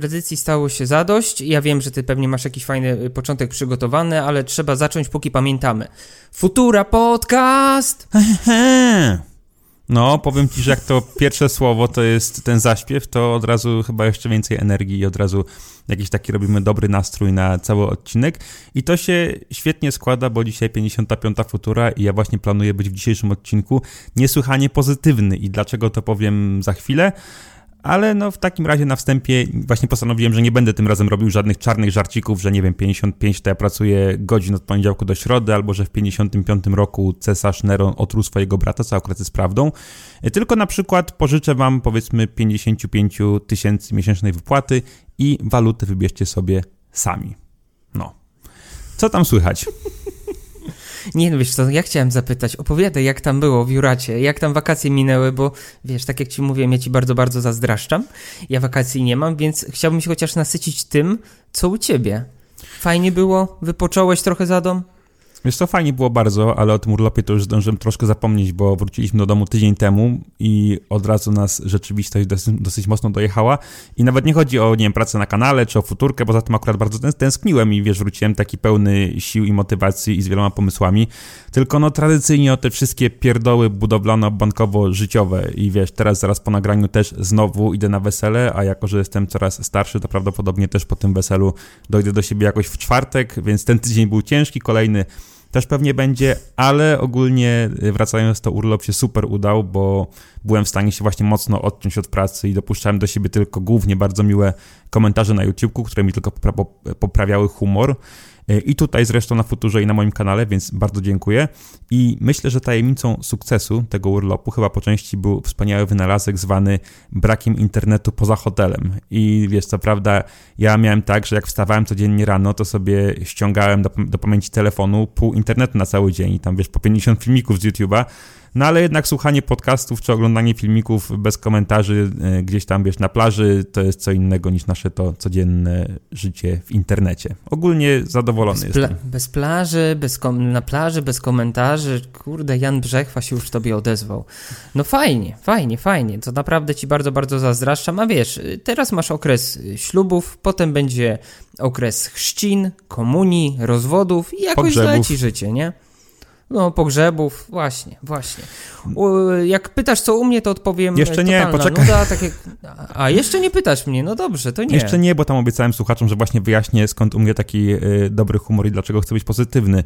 Tradycji stało się zadość. Ja wiem, że ty pewnie masz jakiś fajny początek przygotowany, ale trzeba zacząć, póki pamiętamy. Futura Podcast! No, powiem ci, że jak to pierwsze słowo to jest ten zaśpiew, to od razu chyba jeszcze więcej energii i od razu jakiś taki robimy dobry nastrój na cały odcinek. I to się świetnie składa, bo dzisiaj 55. Futura i ja właśnie planuję być w dzisiejszym odcinku niesłychanie pozytywny. I dlaczego to powiem za chwilę? Ale no w takim razie na wstępie właśnie postanowiłem, że nie będę tym razem robił żadnych czarnych żarcików, że nie wiem, 55 to ja pracuję godzin od poniedziałku do środy, albo że w 55 roku cesarz Neron otruł swojego brata, co akurat jest prawdą, tylko na przykład pożyczę wam powiedzmy 55 tysięcy miesięcznej wypłaty i walutę wybierzcie sobie sami. No. Co tam słychać? Nie, no wiesz co, ja chciałem zapytać, opowiadaj jak tam było w Juracie, jak tam wakacje minęły, bo wiesz, tak jak ci mówiłem, ja ci bardzo, bardzo zazdraszczam. Ja wakacji nie mam, więc chciałbym się chociaż nasycić tym, co u ciebie. Fajnie było? Wypocząłeś trochę za dom? Wiesz co, fajnie było bardzo, ale o tym urlopie to już zdążyłem troszkę zapomnieć, bo wróciliśmy do domu tydzień temu i od razu nas rzeczywistość dosyć, dosyć mocno dojechała. I nawet nie chodzi o, nie wiem, pracę na kanale czy o futurkę, bo za tym akurat bardzo tęskniłem i wiesz, wróciłem taki pełny sił i motywacji i z wieloma pomysłami, tylko no tradycyjnie o te wszystkie pierdoły budowlano-bankowo-życiowe i wiesz, teraz zaraz po nagraniu też znowu idę na wesele, a jako, że jestem coraz starszy, to prawdopodobnie też po tym weselu dojdę do siebie jakoś w czwartek, więc ten tydzień był ciężki, kolejny też pewnie będzie, ale ogólnie y, wracając to urlop się super udał, bo byłem w stanie się właśnie mocno odciąć od pracy i dopuszczałem do siebie tylko głównie bardzo miłe komentarze na YouTubeku, które mi tylko poprawiały humor. E, i tutaj zresztą na Futurze i na moim kanale, więc bardzo dziękuję. I myślę, że tajemnicą sukcesu tego urlopu chyba po części był wspaniały wynalazek zwany brakiem internetu poza hotelem. I wiesz, co prawda ja miałem tak, że jak wstawałem codziennie rano, to sobie ściągałem do, do pamięci telefonu pół internetu na cały dzień i tam wiesz, po 50 filmików z YouTube'a, no ale jednak słuchanie podcastów czy oglądanie filmików bez komentarzy e, gdzieś tam, wiesz, na plaży, to jest co innego niż nasze to codzienne życie w internecie. Ogólnie zadowolony bez jestem. Bez plaży, bez na plaży, bez komentarzy. Kurde, Jan Brzechwa się już tobie odezwał. No fajnie, fajnie, fajnie. To naprawdę ci bardzo, bardzo zazdraszczam. A wiesz, teraz masz okres ślubów, potem będzie okres chrzcin, komunii, rozwodów i jakoś Pogrzebów. zleci życie, nie? No, pogrzebów, właśnie, właśnie. jak pytasz, co u mnie, to odpowiem. Jeszcze nie, poczekaj. Nuda, tak jak... A, jeszcze nie pytasz mnie, no dobrze, to nie. Jeszcze nie, bo tam obiecałem słuchaczom, że właśnie wyjaśnię, skąd u mnie taki y, dobry humor i dlaczego chcę być pozytywny.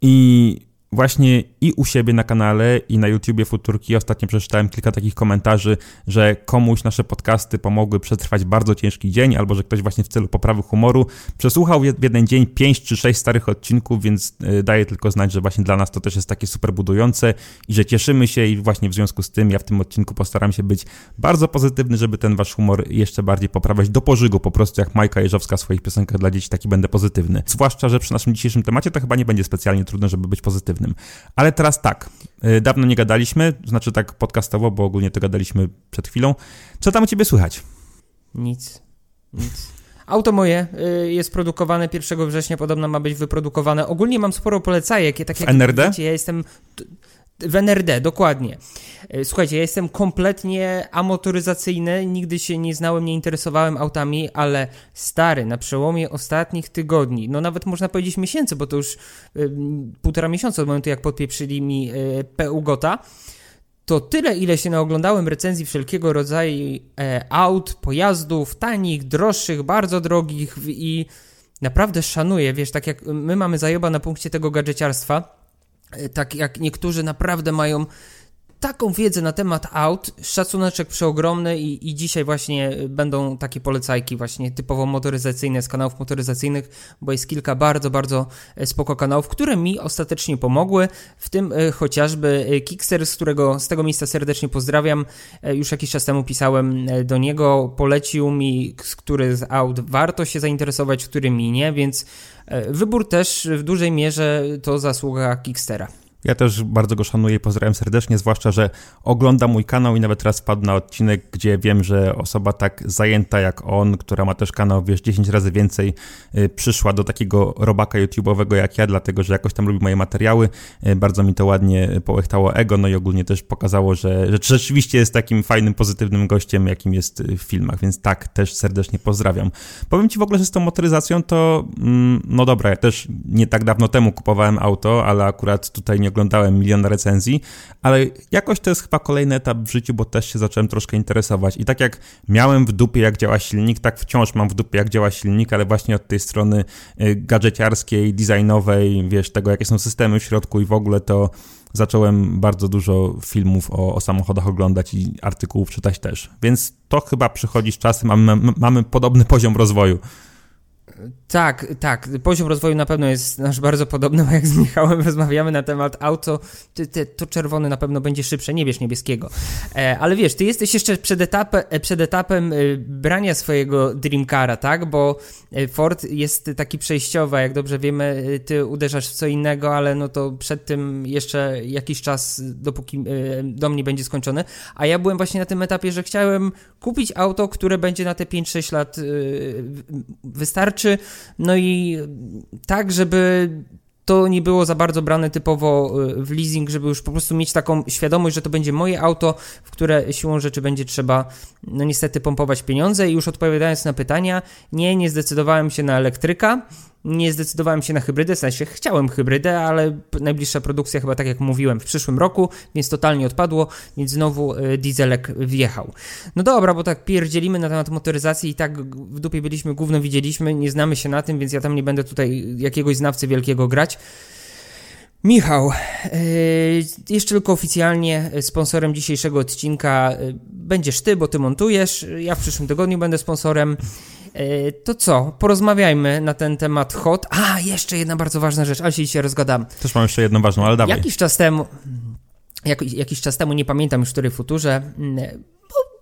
I właśnie i u siebie na kanale, i na YouTubie Futurki ostatnio przeczytałem kilka takich komentarzy, że komuś nasze podcasty pomogły przetrwać bardzo ciężki dzień, albo że ktoś właśnie w celu poprawy humoru przesłuchał w jeden dzień 5 czy 6 starych odcinków, więc e, daje tylko znać, że właśnie dla nas to też jest takie super budujące i że cieszymy się i właśnie w związku z tym ja w tym odcinku postaram się być bardzo pozytywny, żeby ten wasz humor jeszcze bardziej poprawiać do pożygu, po prostu jak Majka Jeżowska w swoich piosenkach dla dzieci, taki będę pozytywny. Zwłaszcza, że przy naszym dzisiejszym temacie to chyba nie będzie specjalnie trudne, żeby być pozytywny. Ale teraz tak, y, dawno nie gadaliśmy, znaczy tak podcastowo, bo ogólnie to gadaliśmy przed chwilą. Co tam u ciebie słychać? Nic, nic. Auto moje y, jest produkowane 1 września, podobno ma być wyprodukowane. Ogólnie mam sporo polecajek. Tak jak w NRD? Wiecie, ja jestem w NRD, dokładnie. E, słuchajcie, ja jestem kompletnie amotoryzacyjny, nigdy się nie znałem, nie interesowałem autami, ale stary, na przełomie ostatnich tygodni, no nawet można powiedzieć miesięcy, bo to już y, półtora miesiąca od momentu, jak podpieprzyli mi y, PU Gota, to tyle, ile się naoglądałem recenzji wszelkiego rodzaju e, aut, pojazdów, tanich, droższych, bardzo drogich i naprawdę szanuję, wiesz, tak jak my mamy zajoba na punkcie tego gadżeciarstwa, tak jak niektórzy naprawdę mają taką wiedzę na temat aut, szacuneczek przeogromny i, i dzisiaj właśnie będą takie polecajki właśnie typowo motoryzacyjne z kanałów motoryzacyjnych, bo jest kilka bardzo, bardzo spoko kanałów, które mi ostatecznie pomogły, w tym e, chociażby e, Kickster, z którego z tego miejsca serdecznie pozdrawiam. E, już jakiś czas temu pisałem do niego, polecił mi, który z aut warto się zainteresować, który mi nie, więc wybór też w dużej mierze to zasługa Kickstera. Ja też bardzo go szanuję i pozdrawiam serdecznie, zwłaszcza, że ogląda mój kanał i nawet teraz wpadł na odcinek, gdzie wiem, że osoba tak zajęta jak on, która ma też kanał, wiesz, 10 razy więcej, y, przyszła do takiego robaka YouTube'owego jak ja, dlatego, że jakoś tam lubi moje materiały. Y, bardzo mi to ładnie połechtało ego, no i ogólnie też pokazało, że, że rzeczywiście jest takim fajnym, pozytywnym gościem, jakim jest w filmach, więc tak, też serdecznie pozdrawiam. Powiem Ci w ogóle, że z tą motoryzacją to, mm, no dobra, ja też nie tak dawno temu kupowałem auto, ale akurat tutaj nie oglądałem miliona recenzji, ale jakoś to jest chyba kolejny etap w życiu, bo też się zacząłem troszkę interesować. I tak jak miałem w dupie, jak działa silnik, tak wciąż mam w dupie, jak działa silnik, ale właśnie od tej strony y, gadżeciarskiej, designowej, wiesz, tego, jakie są systemy w środku i w ogóle to zacząłem bardzo dużo filmów o, o, samochodach oglądać i artykułów czytać też. Więc to chyba przychodzi z czasem, a my, mamy podobny poziom rozwoju. Tak, tak. Poziom rozwoju na pewno jest nasz bardzo podobny, bo jak z Michałem rozmawiamy na temat auto, ty, ty, to czerwone na pewno będzie szybsze, nie bierz niebieskiego. E, ale wiesz, ty jesteś jeszcze przed, etapem, przed etapem e, brania swojego Dreamcara, tak? Bo e, Ford jest taki przejściowy, jak dobrze wiemy, e, ty uderzasz w co innego, ale no to przed tym jeszcze jakiś czas, dopóki dom nie będzie skończony. A ja byłem właśnie na tym etapie, że chciałem kupić auto, które będzie na te 5-6 lat wystarczy no i tak, żeby to nie było za bardzo brane typowo y, w leasing, żeby już po prostu mieć taką świadomość, że to będzie moje auto, w które siłą rzeczy będzie trzeba, no niestety, pompować pieniądze. I już odpowiadając na pytania, nie, nie zdecydowałem się na elektryka. Nie zdecydowałem się na hybrydę, w sensie chciałem hybrydę, ale najbliższa produkcja chyba tak jak mówiłem w przyszłym roku, więc totalnie odpadło, więc znowu e, dieselek wjechał. No dobra, bo tak pierdzielimy na temat motoryzacji i tak w dupie byliśmy, główno widzieliśmy, nie znamy się na tym, więc ja tam nie będę tutaj jakiegoś znawcy wielkiego grać. Michał, yy, jeszcze tylko oficjalnie sponsorem dzisiejszego odcinka będziesz ty, bo ty montujesz. Ja w przyszłym tygodniu będę sponsorem. E, to co? Porozmawiajmy na ten temat hot. A, jeszcze jedna bardzo ważna rzecz, ale się dzisiaj rozgadam. Też mam jeszcze jedną ważną, ale dawaj. Jakiś czas temu, jak, jakiś czas temu, nie pamiętam już w której futurze,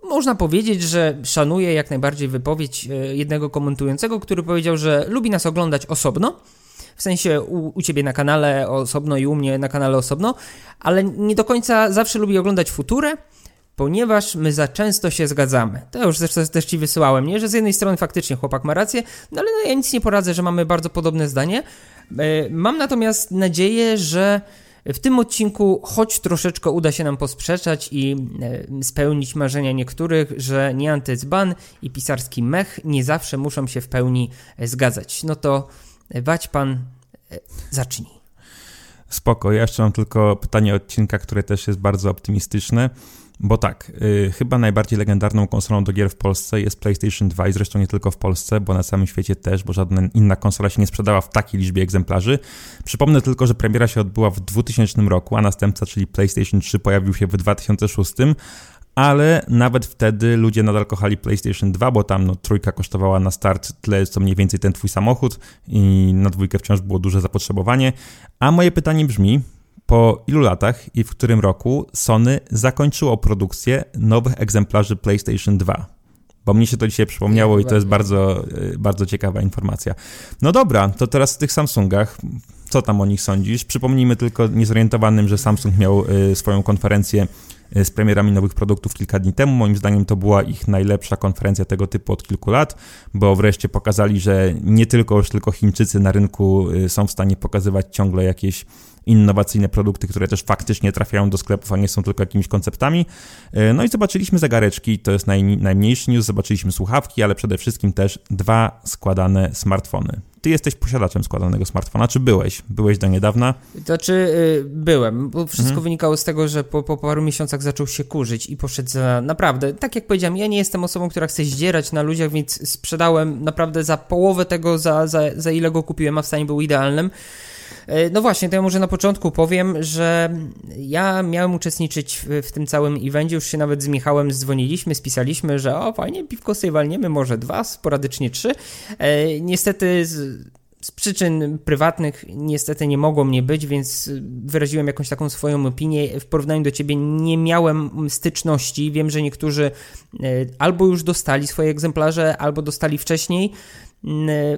można powiedzieć, że szanuję jak najbardziej wypowiedź e, jednego komentującego, który powiedział, że lubi nas oglądać osobno, w sensie u, u, ciebie na kanale osobno i u mnie na kanale osobno, ale nie do końca zawsze lubi oglądać futurę, ponieważ my za często się zgadzamy. To już zresztą też ci wysyłałem, nie? Że z jednej strony faktycznie chłopak ma rację, no ale no ja nic nie poradzę, że mamy bardzo podobne zdanie. E, mam natomiast nadzieję, że w tym odcinku choć troszeczkę uda się nam posprzeczać i e, spełnić marzenia niektórych, że nie antyzban i pisarski mech nie zawsze muszą się w pełni e, zgadzać. No to wać pan, zacznij. Spoko, ja jeszcze mam tylko pytanie odcinka, które też jest bardzo optymistyczne. Bo tak, yy, chyba najbardziej legendarną konsolą do gier w Polsce jest PlayStation 2 i zresztą nie tylko w Polsce, bo na całym świecie też, bo żadna inna konsola się nie sprzedała w takiej liczbie egzemplarzy. Przypomnę tylko, że premiera się odbyła w 2000 roku, a następca, czyli PlayStation 3 pojawił się w 2006, ale nawet wtedy ludzie nadal kochali PlayStation 2, bo tam no, trójka kosztowała na start tyle, co mniej więcej ten twój samochód i na dwójkę wciąż było duże zapotrzebowanie. A moje pytanie brzmi, po ilu latach i w którym roku Sony zakończyło produkcję nowych egzemplarzy PlayStation 2? Bo mnie się to dzisiaj przypomniało i to jest bardzo, e, bardzo ciekawa informacja. No dobra, to teraz w tych Samsungach. Co tam o nich sądzisz? Przypomnijmy tylko niezorientowanym, że Samsung miał e, swoją konferencję e, z premierami nowych produktów kilka dni temu. Moim zdaniem to była ich najlepsza konferencja tego typu od kilku lat, bo wreszcie pokazali, że nie tylko już tylko Chińczycy na rynku są w stanie pokazywać ciągle jakieś innowacyjne produkty, które też faktycznie trafiają do sklepów, a nie są tylko jakimiś konceptami. E, no i zobaczyliśmy zegareczki, to jest naj, najmniejszy news, zobaczyliśmy słuchawki, ale przede wszystkim też dwa składane smartfony. Ty jesteś posiadaczem składanego smartfona, czy byłeś? Byłeś do niedawna? To czy y, byłem, bo wszystko mhm. wynikało z tego, że po, po paru miesiącach zaczął się kurzyć i poszedł za naprawdę, tak jak powiedziałem, ja nie jestem osobą, która chce zdzierać na ludziach, więc sprzedałem naprawdę za połowę tego, za, za, za ile go kupiłem, a w stanie był idealnym. E, no właśnie, to ja może na początku powiem, że ja miałem uczestniczyć w, w tym całym evencie, już się nawet z Michałem dzwoniliśmy, spisaliśmy, że o fajnie, piwko sobie walniemy, może dwa, sporadycznie trzy. E, niestety z, z przyczyn prywatnych niestety nie mogło mnie być, więc wyraziłem jakąś taką swoją opinię. W porównaniu do ciebie nie miałem styczności. Wiem, że niektórzy e, albo już dostali swoje egzemplarze, albo dostali wcześniej.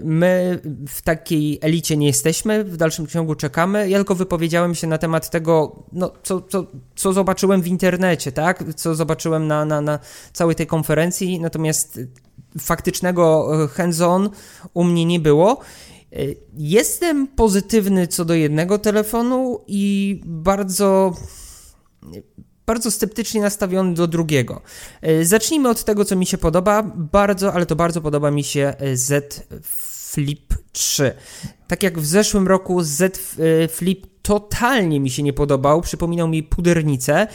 My w takiej elicie nie jesteśmy, w dalszym ciągu czekamy. Ja tylko wypowiedziałem się na temat tego, no, co, co, co zobaczyłem w internecie, tak? Co zobaczyłem na, na, na całej tej konferencji, natomiast faktycznego e, hands-on u mnie nie było. E, jestem pozytywny co do jednego telefonu i bardzo bardzo sceptycznie nastawiony do drugiego. E, zacznijmy od tego, co mi się podoba. Bardzo, ale to bardzo podoba mi się Z Flip 3. Tak jak w zeszłym roku Z Flip totalnie mi się nie podobał, przypominał mi pudernicę.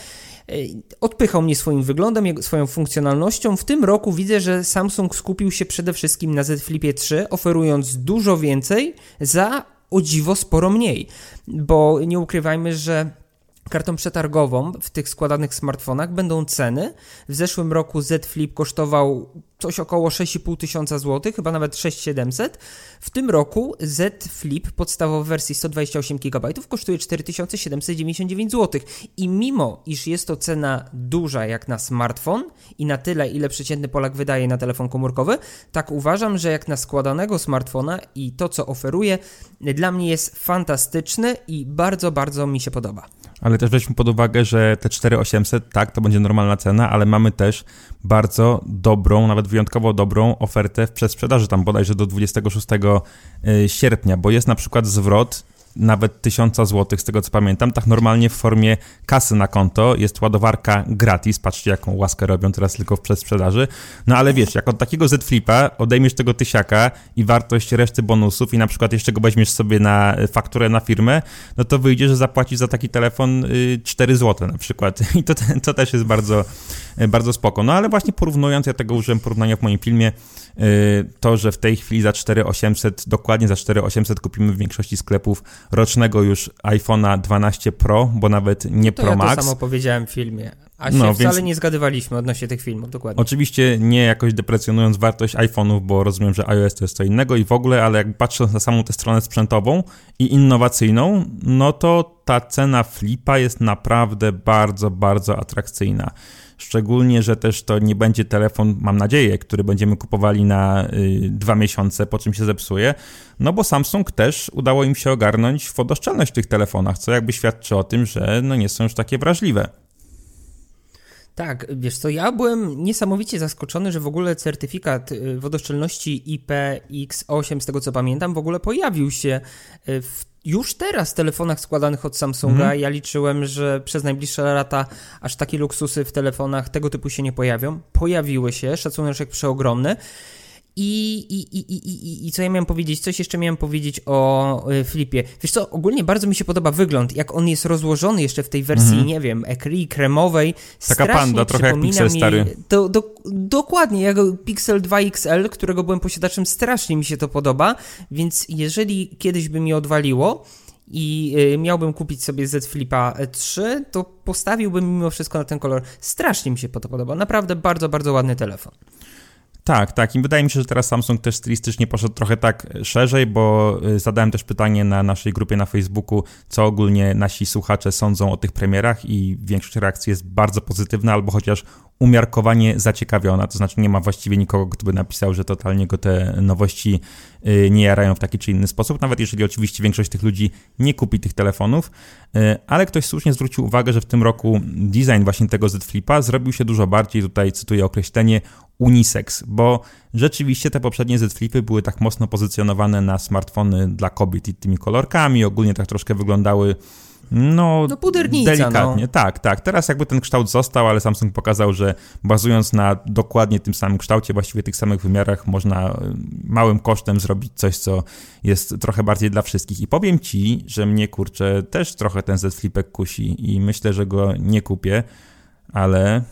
E, odpychał mnie swoim wyglądem, swoją funkcjonalnością. W tym roku widzę, że Samsung skupił się przede wszystkim na Z Flipie 3, oferując dużo więcej za o dziwo sporo mniej. Bo nie ukrywajmy, że kartą przetargową w tych składanych smartfonach będą ceny. W zeszłym roku Z Flip kosztował coś około 6,5 tysiąca złotych, chyba nawet 6700. W tym roku Z Flip podstawowej wersji 128 GB kosztuje 4799 zł. I mimo, iż jest to cena duża jak na smartfon i na tyle, ile przeciętny Polak wydaje na telefon komórkowy, tak uważam, że jak na składanego smartfona i to, co oferuje, dla mnie jest fantastyczny i bardzo, bardzo mi się podoba. Ale też weźmy pod uwagę, że te 4800, tak, to będzie normalna cena, ale mamy też bardzo dobrą, nawet wyjątkowo dobrą ofertę w przedsprzedaży, tam bodajże do 26 y, sierpnia, bo jest na przykład zwrot nawet 1000 zł, z tego co pamiętam, tak normalnie w formie kasy na konto, jest ładowarka gratis, patrzcie jaką łaskę robią teraz tylko w przedsprzedaży, no ale wiesz, jak od takiego Z Flipa odejmiesz tego tysiaka i wartość reszty bonusów i na przykład jeszcze go weźmiesz sobie na fakturę na firmę, no to wyjdzie, że zapłacisz za taki telefon 4 y, zł na przykład. I to, to też jest bardzo, bardzo spoko, no ale właśnie porównując, ja tego użyłem porównania w moim filmie, Y, to, że w tej chwili za 4800, dokładnie za 4800 kupimy w większości sklepów rocznego już iPhone'a 12 Pro, bo nawet nie to Pro ja Max. to samo powiedziałem w filmie. A się no, wcale więc... nie zgadywaliśmy odnośnie tych filmów, dokładnie. Oczywiście nie jakoś deprecjonując wartość iPhone'ów, bo rozumiem, że iOS to jest co innego i w ogóle, ale jak patrząc na samą tę stronę sprzętową i innowacyjną, no to ta cena flipa jest naprawdę bardzo, bardzo atrakcyjna. Szczególnie, że też to nie będzie telefon, mam nadzieję, który będziemy kupowali na y, dwa miesiące, po czym się zepsuje. No bo Samsung też udało im się ogarnąć wodoszczelność w tych telefonach, co jakby świadczy o tym, że no nie są już takie wrażliwe. Tak, wiesz co, ja byłem niesamowicie zaskoczony, że w ogóle certyfikat y, wodoszczelności IPX8, z tego co pamiętam, w ogóle pojawił się y, w już teraz w telefonach składanych od Samsunga. Mhm. Ja liczyłem, że przez najbliższe lata aż takie luksusy w telefonach tego typu się nie pojawią. Pojawiły się, szacunek przeogromny. I, i, i, i, I co ja miałem powiedzieć? Coś jeszcze miałem powiedzieć o y, Flipie. Wiesz co, ogólnie bardzo mi się podoba wygląd, jak on jest rozłożony jeszcze w tej wersji, mm -hmm. nie wiem, ekri kremowej. Taka panda, trochę jak Pixel mi, stary. Do, do, dokładnie, jak Pixel 2 XL, którego byłem posiadaczem, strasznie mi się to podoba, więc jeżeli kiedyś by mi odwaliło, i y, miałbym kupić sobie Z Flipa 3, to postawiłbym mimo wszystko na ten kolor. Strasznie mi się to podoba. Naprawdę bardzo, bardzo ładny telefon. Tak, tak. I wydaje mi się, że teraz Samsung też stylistycznie poszedł trochę tak szerzej, bo y, zadałem też pytanie na naszej grupie na Facebooku, co ogólnie nasi słuchacze sądzą o tych premierach i większość reakcji jest bardzo pozytywna, albo chociaż umiarkowanie zaciekawiona, to znaczy nie ma właściwie nikogo, kto by napisał, że totalnie go te nowości y, nie jarają w taki czy inny sposób, nawet jeżeli oczywiście większość tych ludzi nie kupi tych telefonów, ale ktoś słusznie zwrócił uwagę, że w tym roku design właśnie tego Z Flipa zrobił się dużo bardziej, tutaj cytuję określenie, unisex, bo rzeczywiście te poprzednie Z Flipy były tak mocno pozycjonowane na smartfony dla kobiet i tymi kolorkami, ogólnie tak troszkę wyglądały no, no pudernica, delikatnie, no. tak, tak. Teraz jakby ten kształt został, ale Samsung pokazał, że bazując na dokładnie tym samym kształcie, właściwie tych samych wymiarach, można y, małym kosztem zrobić coś, co jest trochę bardziej dla wszystkich. I powiem ci, że mnie kurczę też trochę ten Z Flipek kusi i myślę, że go nie kupię, ale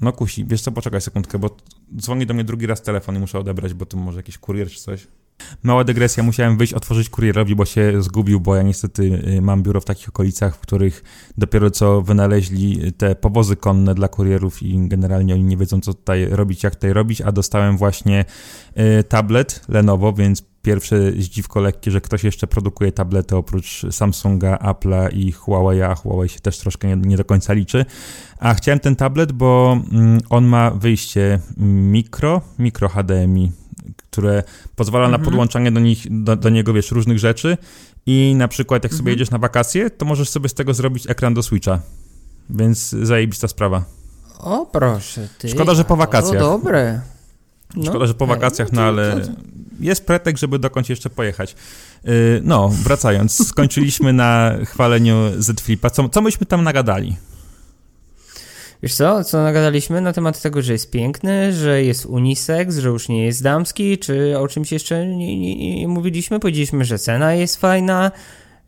no kusi. Wiesz co, poczekaj sekundkę, bo dzwoni do mnie drugi raz telefon i muszę odebrać, bo tu może jakiś kurier czy coś. Mała dygresja, musiałem wyjść, otworzyć kurierowi, bo się zgubił, bo ja niestety y, mam biuro w takich okolicach, w których dopiero co wynaleźli te powozy konne dla kurierów i generalnie oni nie wiedzą, co tutaj robić, jak tutaj robić, a dostałem właśnie y, tablet Lenovo, więc pierwsze zdziwko lekkie, że ktoś jeszcze produkuje tablety oprócz Samsunga, Apple'a i Huawei, a Huawei się też troszkę nie, nie do końca liczy. A chciałem ten tablet, bo mm, on ma wyjście mikro, mikro HDMI, które pozwala mhm. na podłączanie do, nich, do, do niego, wiesz, różnych rzeczy i na przykład jak mhm. sobie jedziesz na wakacje, to możesz sobie z tego zrobić ekran do Switcha. Więc zajebista sprawa. O proszę, ty. Szkoda, że po wakacjach. To dobre. No, Szkoda, że po wakacjach, no ale jest pretekst, żeby dokądś jeszcze pojechać. Y, no, wracając, skończyliśmy na chwaleniu Z Flipa. Co, co myśmy tam nagadali? Wiesz co, co nagadaliśmy na temat tego, że jest piękny, że jest unisex, że już nie jest damski, czy o czymś jeszcze nie, nie, nie mówiliśmy? Powiedzieliśmy, że cena jest fajna,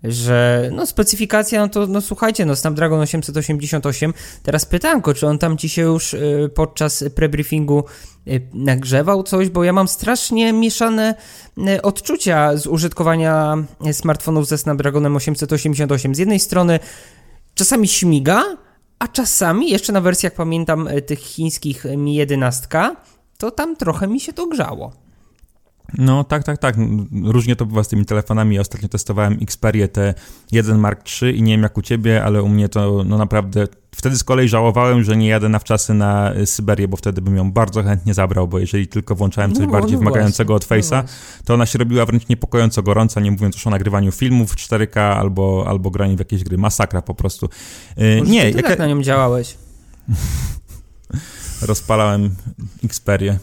że no specyfikacja, no to no słuchajcie, no Snapdragon 888, teraz pytanko, czy on tam ci się już y, podczas prebriefingu y, nagrzewał coś, bo ja mam strasznie mieszane y, odczucia z użytkowania smartfonów ze Snapdragonem 888. Z jednej strony czasami śmiga, a czasami, jeszcze na wersjach pamiętam tych chińskich Mi 11, to tam trochę mi się to grzało. No tak, tak, tak. Różnie to bywa z tymi telefonami. Ostatnio testowałem Xperia T1 Mark III i nie wiem jak u ciebie, ale u mnie to no naprawdę... Wtedy z kolei żałowałem, że nie jadę na wczasy na Syberię, bo wtedy bym ją bardzo chętnie zabrał, bo jeżeli tylko włączałem coś no, bardziej no wymagającego od Face'a, no to ona się robiła wręcz niepokojąco gorąca, nie mówiąc już o nagrywaniu filmów 4K albo, albo graniu w jakieś gry. Masakra po prostu. Yy, nie, ty jaka... tak na nią działałeś? Rozpalałem Xperię.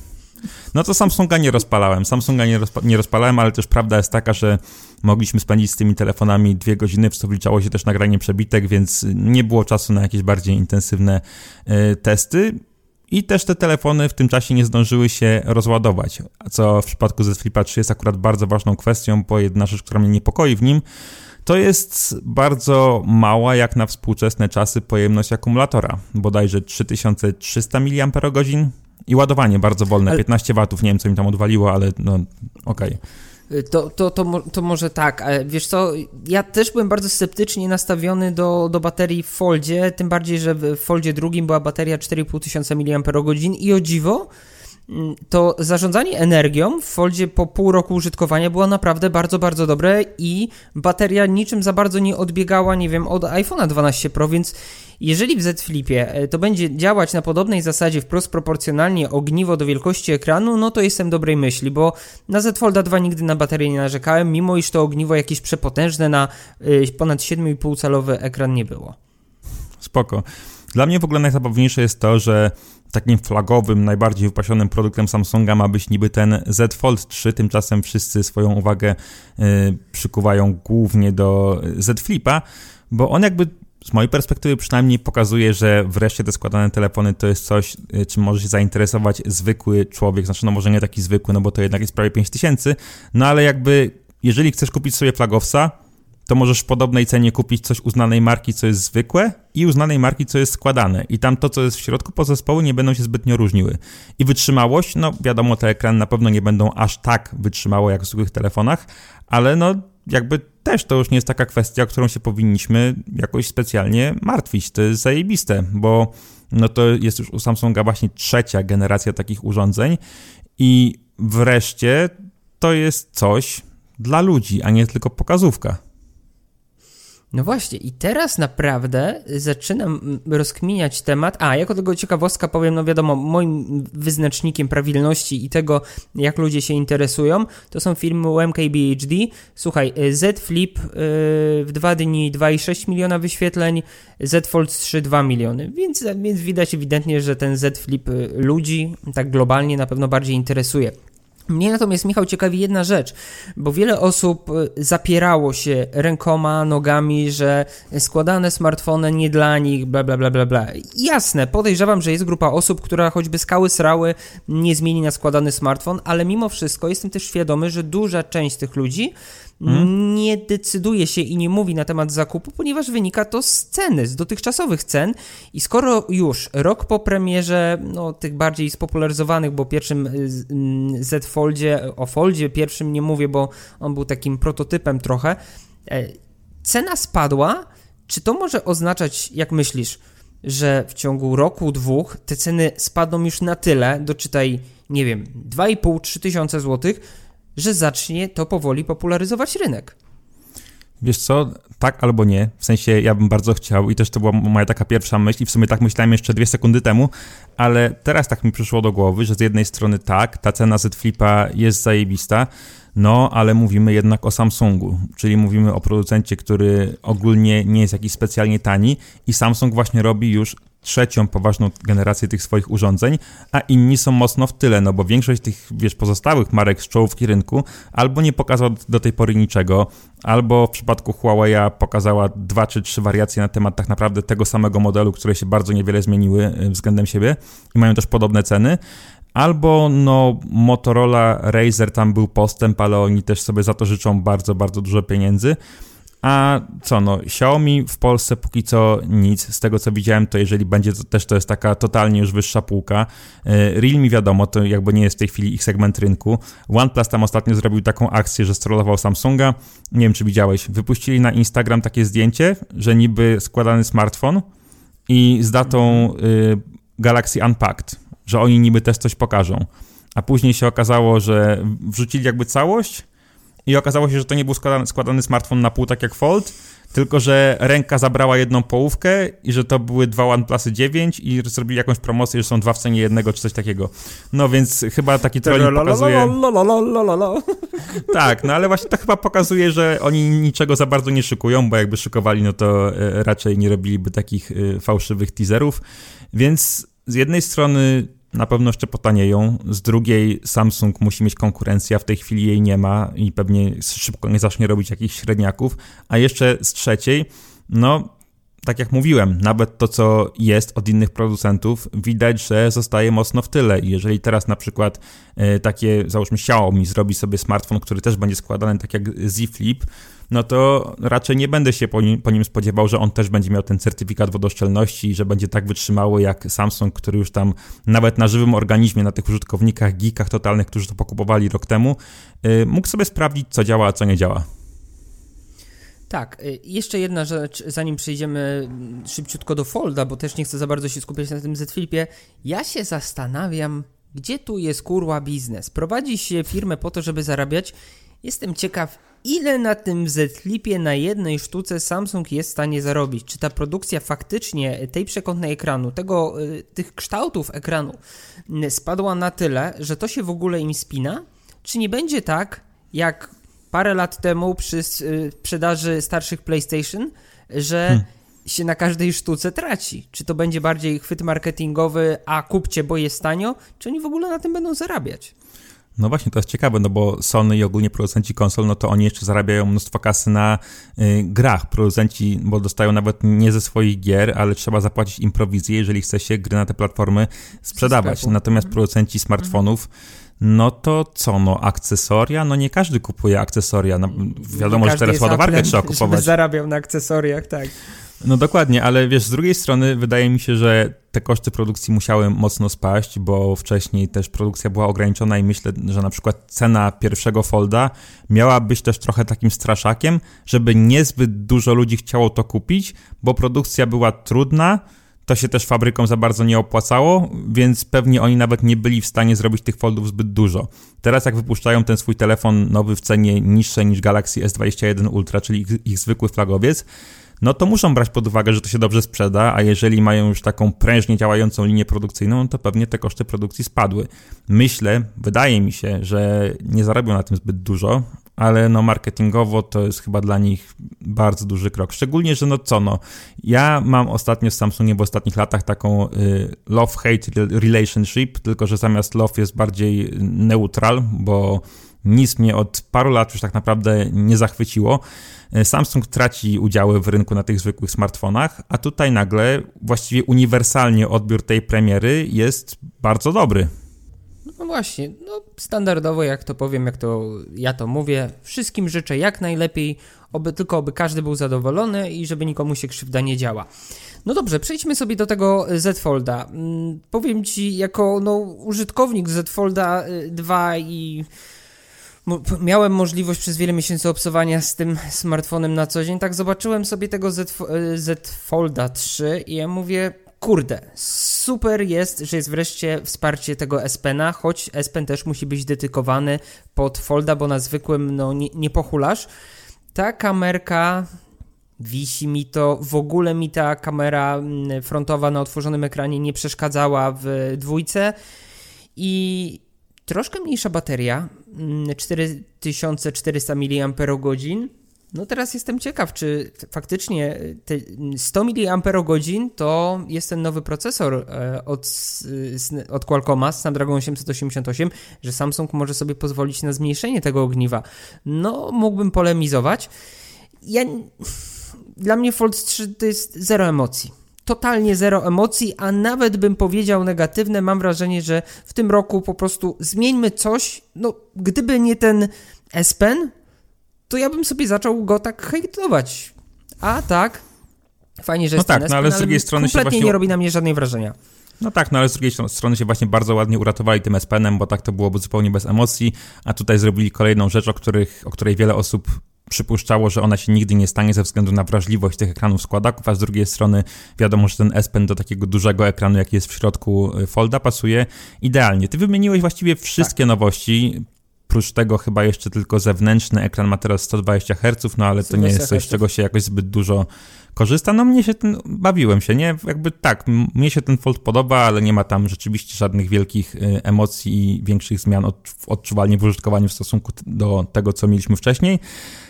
No to Samsunga nie rozpalałem. Samsunga nie, rozpa nie rozpalałem, ale też prawda jest taka, że mogliśmy spędzić z tymi telefonami dwie godziny, w co wliczało się też nagranie przebitek, więc nie było czasu na jakieś bardziej intensywne y, testy. I też te telefony w tym czasie nie zdążyły się rozładować, co w przypadku Z Flipa 3 jest akurat bardzo ważną kwestią, bo jedna rzecz, która mnie niepokoi w nim, to jest bardzo mała, jak na współczesne czasy, pojemność akumulatora. Bodajże 3300 mAh, i ładowanie bardzo wolne, ale... 15 watów, nie wiem co mi tam odwaliło, ale no okej. Okay. To, to, to, to może tak, ale wiesz co, ja też byłem bardzo sceptycznie nastawiony do, do baterii w Foldzie, tym bardziej, że w Foldzie drugim była bateria 4500 mAh i o dziwo, mm, to zarządzanie energią w Foldzie po pół roku użytkowania było naprawdę bardzo, bardzo dobre i bateria niczym za bardzo nie odbiegała, nie wiem, od iPhone'a 12 Pro, więc jeżeli w Z Flipie e, to będzie działać na podobnej zasadzie wprost proporcjonalnie ogniwo do wielkości ekranu, no to jestem dobrej myśli, bo na Z Folda 2 nigdy na baterię nie narzekałem, mimo iż to ogniwo jakieś przepotężne na e, ponad 7,5 calowy ekran nie było. Spoko. Dla mnie w ogóle najzabawniejsze jest to, że takim flagowym, najbardziej wypasionym produktem Samsunga ma być niby ten Z Fold 3, tymczasem wszyscy swoją uwagę y, przykuwają głównie do Z Flipa, bo on jakby z mojej perspektywy przynajmniej pokazuje, że wreszcie te składane telefony to jest coś, y, czym może się zainteresować zwykły człowiek. Znaczy, no może nie taki zwykły, no bo to jednak jest prawie 5000, no ale jakby, jeżeli chcesz kupić sobie flagowca, to możesz w podobnej cenie kupić coś uznanej marki, co jest zwykłe i uznanej marki, co jest składane. I tam to, co jest w środku podzespołu, nie będą się zbytnio różniły. I wytrzymałość, no wiadomo, te ekrany na pewno nie będą aż tak wytrzymałe jak w zwykłych telefonach, ale no jakby też to już nie jest taka kwestia, którą się powinniśmy jakoś specjalnie martwić. To jest zajebiste, bo no to jest już u Samsunga właśnie trzecia generacja takich urządzeń i wreszcie to jest coś dla ludzi, a nie tylko pokazówka. No właśnie, i teraz naprawdę zaczynam rozkminiać temat. A, jako tego ciekawostka powiem, no wiadomo, moim wyznacznikiem prawilności i tego, jak ludzie się interesują, to są filmy UMKBHD. Słuchaj, Z Flip yy, w dwa dni 2,6 miliona wyświetleń, Z Fold 3 2 miliony, więc, więc widać ewidentnie, że ten Z Flip y, ludzi tak globalnie na pewno bardziej interesuje. Mnie natomiast, Michał, ciekawi jedna rzecz, bo wiele osób y, zapierało się rękoma, nogami, że składane smartfony nie dla nich, bla, bla, bla, bla, bla. Jasne, podejrzewam, że jest grupa osób, która choćby skały srały nie zmieni na składany smartfon, ale mimo wszystko jestem też świadomy, że duża część tych ludzi hmm? nie decyduje się i nie mówi na temat zakupu, ponieważ wynika to z ceny, z dotychczasowych cen. I skoro już rok po premierze, no, tych bardziej spopularyzowanych, bo pierwszym y, mm, Z Foldzie, o Foldzie pierwszym nie mówię, bo on był takim prototypem trochę, e, cena spadła. Czy to może oznaczać, jak myślisz, że w ciągu roku, dwóch te ceny spadną już na tyle, doczytaj, nie wiem, 2,5-3 tysiące złotych, że zacznie to powoli popularyzować rynek. Wiesz co, tak albo nie, w sensie ja bym bardzo chciał i też to była moja taka pierwsza myśl i w sumie tak myślałem jeszcze dwie sekundy temu, ale teraz tak mi przyszło do głowy, że z jednej strony tak, ta cena Z Flipa jest zajebista, no ale mówimy jednak o Samsungu, czyli mówimy o producencie, który ogólnie nie jest jakiś specjalnie tani i Samsung właśnie robi już trzecią poważną generację tych swoich urządzeń, a inni są mocno w tyle, no bo większość tych, wiesz, pozostałych marek z czołówki rynku albo nie pokazała do tej pory niczego, albo w przypadku Huawei pokazała dwa czy trzy wariacje na temat tak naprawdę tego samego modelu, które się bardzo niewiele zmieniły y, względem siebie i mają też podobne ceny, Albo no Motorola Razer tam był postęp, ale oni też sobie za to życzą bardzo, bardzo dużo pieniędzy. A co no, Xiaomi w Polsce póki co nic. Z tego co widziałem, to jeżeli będzie, to też to jest taka totalnie już wyższa półka. E, Realme wiadomo, to jakby nie jest w tej chwili ich segment rynku. OnePlus tam ostatnio zrobił taką akcję, że strollował Samsunga. Nie wiem, czy widziałeś. Wypuścili na Instagram takie zdjęcie, że niby składany smartfon i z datą y, Galaxy Unpacked, że oni niby też coś pokażą. A później się okazało, że wrzucili jakby całość, i okazało się, że to nie był składany, składany smartfon na pół, tak jak Fold, tylko że ręka zabrała jedną połówkę i że to były dwa OnePlusy 9 i zrobili jakąś promocję, że są dwa w cenie jednego, czy coś takiego. No więc chyba taki trolling pokazuje... Tak, no ale właśnie to chyba pokazuje, że oni niczego za bardzo nie szykują, bo jakby szykowali, no to e, raczej nie robiliby takich e, fałszywych teaserów. Więc z jednej strony na pewno jeszcze potanieją. Z drugiej Samsung musi mieć konkurencję, a w tej chwili jej nie ma i pewnie szybko nie zacznie robić jakichś średniaków. A jeszcze z trzeciej, no tak jak mówiłem, nawet to, co jest od innych producentów, widać, że zostaje mocno w tyle. Jeżeli teraz na przykład e, takie, załóżmy, Xiaomi zrobi sobie smartfon, który też będzie składany tak jak Z Flip, no to raczej nie będę się po nim, po nim, spodziewał, że on też będzie miał ten certyfikat wodoszczelności i że będzie tak wytrzymały jak Samsung, który już tam nawet na żywym organizmie, na tych użytkownikach, geekach totalnych, którzy to pokupowali rok temu, yy, mógł sobie sprawdzić, co działa, a co nie działa. Tak, y, jeszcze jedna rzecz, zanim przejdziemy szybciutko do Folda, bo też nie chcę za bardzo się skupiać na tym Z Flipie. Ja się zastanawiam, gdzie tu jest kurła biznes. Prowadzi się firmę po to, żeby zarabiać. Jestem ciekaw, ile na tym Z-Flipie na jednej sztuce Samsung jest w stanie zarobić? Czy ta produkcja faktycznie tej przekątnej ekranu, tego, y, tych kształtów ekranu y, spadła na tyle, że to się w ogóle im spina? Czy nie będzie tak, jak parę lat temu przy y, sprzedaży starszych PlayStation, że hmm. się na każdej sztuce traci? Czy to będzie bardziej chwyt marketingowy, a kupcie, bo jest tanio, czy oni w ogóle na tym będą zarabiać? No właśnie, to jest ciekawe, no bo Sony i ogólnie producenci konsol, no to oni jeszcze zarabiają mnóstwo kasy na y, grach. Producenci, bo dostają nawet nie ze swoich gier, ale trzeba zapłacić im prowizję, jeżeli chce się gry na te platformy sprzedawać. Natomiast mhm. producenci smartfonów, no to co, no akcesoria? No nie każdy kupuje akcesoria. No, wiadomo, że teraz ładowarkę trzeba kupować. zarabiał na akcesoriach, tak. No dokładnie, ale wiesz, z drugiej strony wydaje mi się, że te koszty produkcji musiały mocno spaść, bo wcześniej też produkcja była ograniczona i myślę, że na przykład cena pierwszego folda miała być też trochę takim straszakiem, żeby niezbyt dużo ludzi chciało to kupić, bo produkcja była trudna, to się też fabrykom za bardzo nie opłacało, więc pewnie oni nawet nie byli w stanie zrobić tych foldów zbyt dużo. Teraz jak wypuszczają ten swój telefon nowy w cenie niższej niż Galaxy S21 Ultra, czyli ich, ich zwykły flagowiec, no to muszą brać pod uwagę, że to się dobrze sprzeda, a jeżeli mają już taką prężnie działającą linię produkcyjną, no to pewnie te koszty produkcji spadły. Myślę, wydaje mi się, że nie zarobią na tym zbyt dużo, ale no marketingowo to jest chyba dla nich bardzo duży krok. Szczególnie, że no co no, ja mam ostatnio z Samsungiem w ostatnich latach taką y, love-hate relationship, tylko że zamiast love jest bardziej neutral, bo nic mnie od paru lat już tak naprawdę nie zachwyciło. E, Samsung traci udziały w rynku na tych zwykłych smartfonach, a tutaj nagle właściwie uniwersalnie odbiór tej premiery jest bardzo dobry. No właśnie, no standardowo jak to powiem, jak to ja to mówię, wszystkim życzę jak najlepiej, oby tylko oby każdy był zadowolony i żeby nikomu się krzywda nie działa. No dobrze, przejdźmy sobie do tego Z Folda. Mm, powiem ci, jako no, użytkownik Z Folda 2 y, i miałem możliwość przez wiele miesięcy obsowania z tym smartfonem na co dzień, tak zobaczyłem sobie tego Z, Z Folda 3 i ja mówię, kurde, super jest, że jest wreszcie wsparcie tego S Pena, choć S Pen też musi być dedykowany pod folda, bo na zwykłym no, nie, nie pochulasz. Ta kamerka wisi mi to, w ogóle mi ta kamera mm, frontowa na otworzonym ekranie nie przeszkadzała w dwójce i troszkę mniejsza bateria, 4400 mm, mAh. No teraz jestem ciekaw, czy faktycznie te 100 mAh to jest ten nowy procesor e, od, od Qualcomma, Snapdragon 888, że Samsung może sobie pozwolić na zmniejszenie tego ogniwa. No, mógłbym polemizować. Ja, dla mnie Fold 3 to jest zero emocji totalnie zero emocji, a nawet bym powiedział negatywne. Mam wrażenie, że w tym roku po prostu zmieńmy coś. No, gdyby nie ten S Pen, to ja bym sobie zaczął go tak hejtować. A tak, fajnie, że no jest tak, ten no ale z drugiej strony kompletnie właśnie... nie robi na mnie żadnej wrażenia. No tak, no ale z drugiej strony się właśnie bardzo ładnie uratowali tym S-Penem, bo tak to byłoby zupełnie bez emocji, a tutaj zrobili kolejną rzecz, o, których, o której wiele osób przypuszczało, że ona się nigdy nie stanie ze względu na wrażliwość tych ekranów składaków, a z drugiej strony wiadomo, że ten S Pen do takiego dużego ekranu, jaki jest w środku y, Folda, pasuje idealnie. Ty wymieniłeś właściwie wszystkie tak. nowości. Prócz tego chyba jeszcze tylko zewnętrzny ekran ma teraz 120 Hz, no ale to nie jest coś, z czego się jakoś zbyt dużo korzysta. No mnie się ten, bawiłem się, nie? Jakby tak, mnie się ten Fold podoba, ale nie ma tam rzeczywiście żadnych wielkich y, emocji i większych zmian odczuwalnie w użytkowaniu w stosunku do tego, co mieliśmy wcześniej.